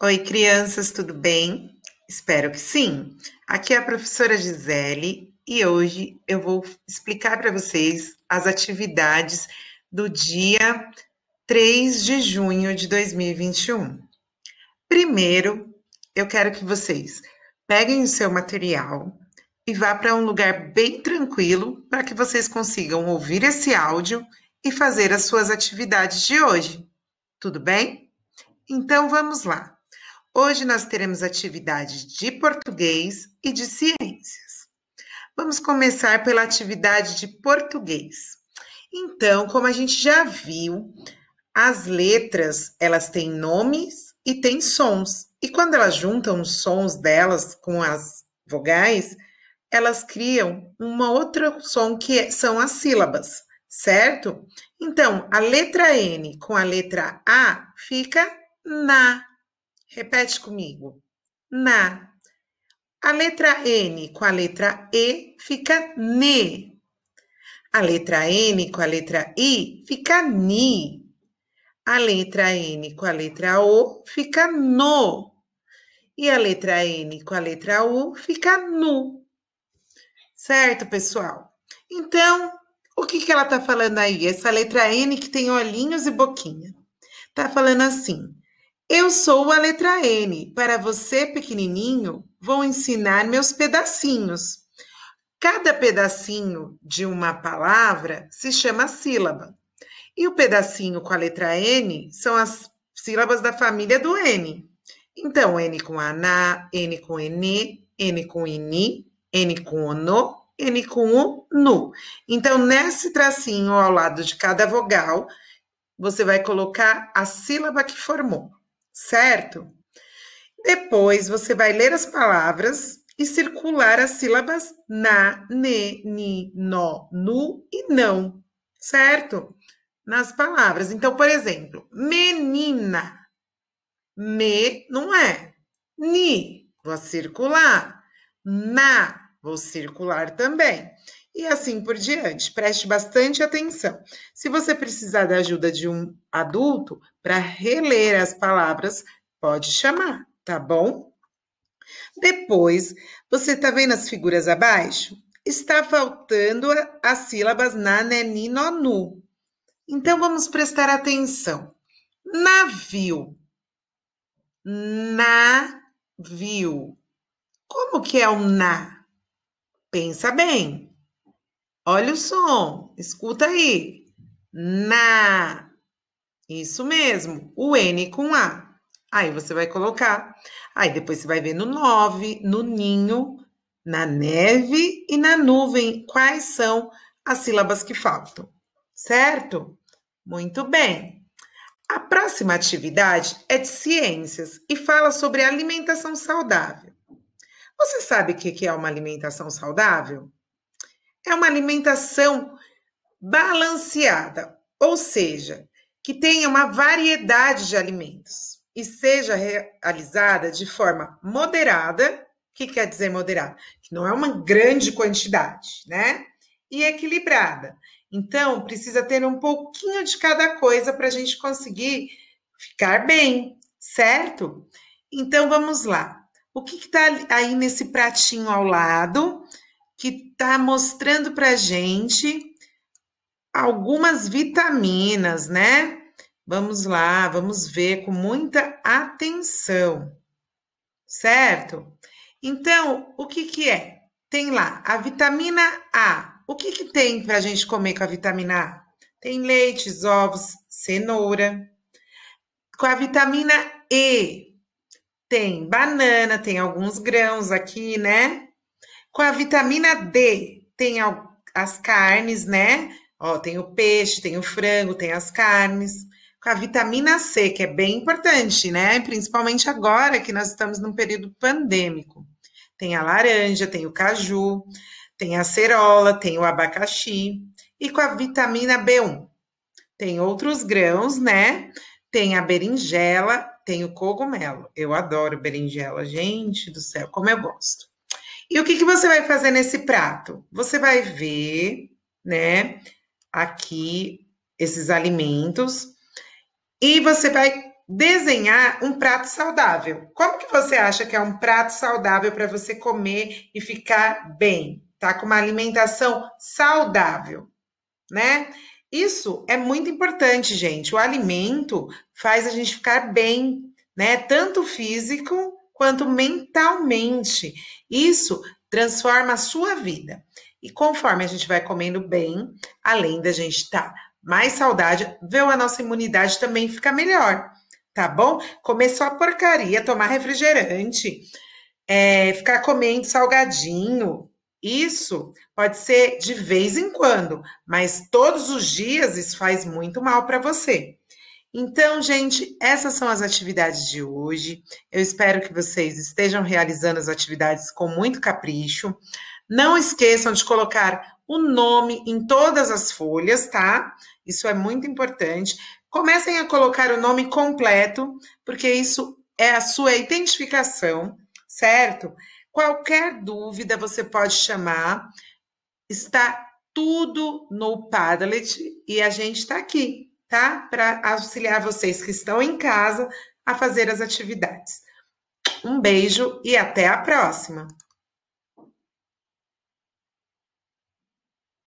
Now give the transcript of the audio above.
Oi, crianças, tudo bem? Espero que sim. Aqui é a professora Gisele e hoje eu vou explicar para vocês as atividades do dia 3 de junho de 2021. Primeiro, eu quero que vocês peguem o seu material e vá para um lugar bem tranquilo para que vocês consigam ouvir esse áudio e fazer as suas atividades de hoje. Tudo bem? Então vamos lá. Hoje nós teremos atividades de português e de ciências. Vamos começar pela atividade de português. Então, como a gente já viu, as letras, elas têm nomes e têm sons. E quando elas juntam os sons delas com as vogais, elas criam uma outra som que é, são as sílabas, certo? Então, a letra N com a letra A fica na. Repete comigo. Na. A letra N com a letra E fica ne. A letra N com a letra I fica ni. A letra N com a letra O fica no. E a letra N com a letra U fica nu. Certo, pessoal? Então, o que, que ela está falando aí? Essa letra N que tem olhinhos e boquinha. Está falando assim: eu sou a letra N. Para você, pequenininho, vou ensinar meus pedacinhos. Cada pedacinho de uma palavra se chama sílaba. E o pedacinho com a letra N são as sílabas da família do N. Então, N com aná, N com ene, N com ini, N com ono, N com o nu. Então, nesse tracinho ao lado de cada vogal, você vai colocar a sílaba que formou certo? Depois você vai ler as palavras e circular as sílabas na, ne, ni, no, nu e não, certo? Nas palavras. Então, por exemplo, menina. Me não é. Ni, vou circular. Na, vou circular também. E assim por diante. Preste bastante atenção. Se você precisar da ajuda de um adulto para reler as palavras, pode chamar, tá bom? Depois, você está vendo as figuras abaixo? Está faltando as sílabas na, né, ni, no, nu. Então, vamos prestar atenção. Navio. Navio. Como que é o na? Pensa bem. Olha o som, escuta aí. Na. Isso mesmo, o N com A. Aí você vai colocar. Aí depois você vai ver no 9, no ninho, na neve e na nuvem quais são as sílabas que faltam. Certo? Muito bem. A próxima atividade é de ciências e fala sobre alimentação saudável. Você sabe o que é uma alimentação saudável? É uma alimentação balanceada, ou seja, que tenha uma variedade de alimentos e seja realizada de forma moderada. O que quer dizer moderada? Que não é uma grande quantidade, né? E equilibrada. Então, precisa ter um pouquinho de cada coisa para a gente conseguir ficar bem, certo? Então, vamos lá. O que está aí nesse pratinho ao lado? Que está mostrando para gente algumas vitaminas, né? Vamos lá, vamos ver com muita atenção, certo? Então, o que que é? Tem lá a vitamina A. O que que tem para a gente comer com a vitamina A? Tem leites, ovos, cenoura. Com a vitamina E, tem banana, tem alguns grãos aqui, né? Com a vitamina D, tem as carnes, né? Ó, tem o peixe, tem o frango, tem as carnes. Com a vitamina C, que é bem importante, né? Principalmente agora que nós estamos num período pandêmico. Tem a laranja, tem o caju, tem a cerola, tem o abacaxi. E com a vitamina B1, tem outros grãos, né? Tem a berinjela, tem o cogumelo. Eu adoro berinjela, gente do céu, como eu gosto. E o que, que você vai fazer nesse prato? Você vai ver, né, aqui esses alimentos e você vai desenhar um prato saudável. Como que você acha que é um prato saudável para você comer e ficar bem? Tá com uma alimentação saudável, né? Isso é muito importante, gente. O alimento faz a gente ficar bem, né? Tanto físico quanto mentalmente. Isso transforma a sua vida. E conforme a gente vai comendo bem, além da gente estar tá mais saudável, a nossa imunidade também fica melhor, tá bom? Comer só porcaria, tomar refrigerante, é, ficar comendo salgadinho, isso pode ser de vez em quando, mas todos os dias isso faz muito mal para você. Então, gente, essas são as atividades de hoje. Eu espero que vocês estejam realizando as atividades com muito capricho. Não esqueçam de colocar o nome em todas as folhas, tá? Isso é muito importante. Comecem a colocar o nome completo, porque isso é a sua identificação, certo? Qualquer dúvida você pode chamar. Está tudo no Padlet e a gente está aqui, tá? Para auxiliar vocês que estão em casa a fazer as atividades. Um beijo e até a próxima!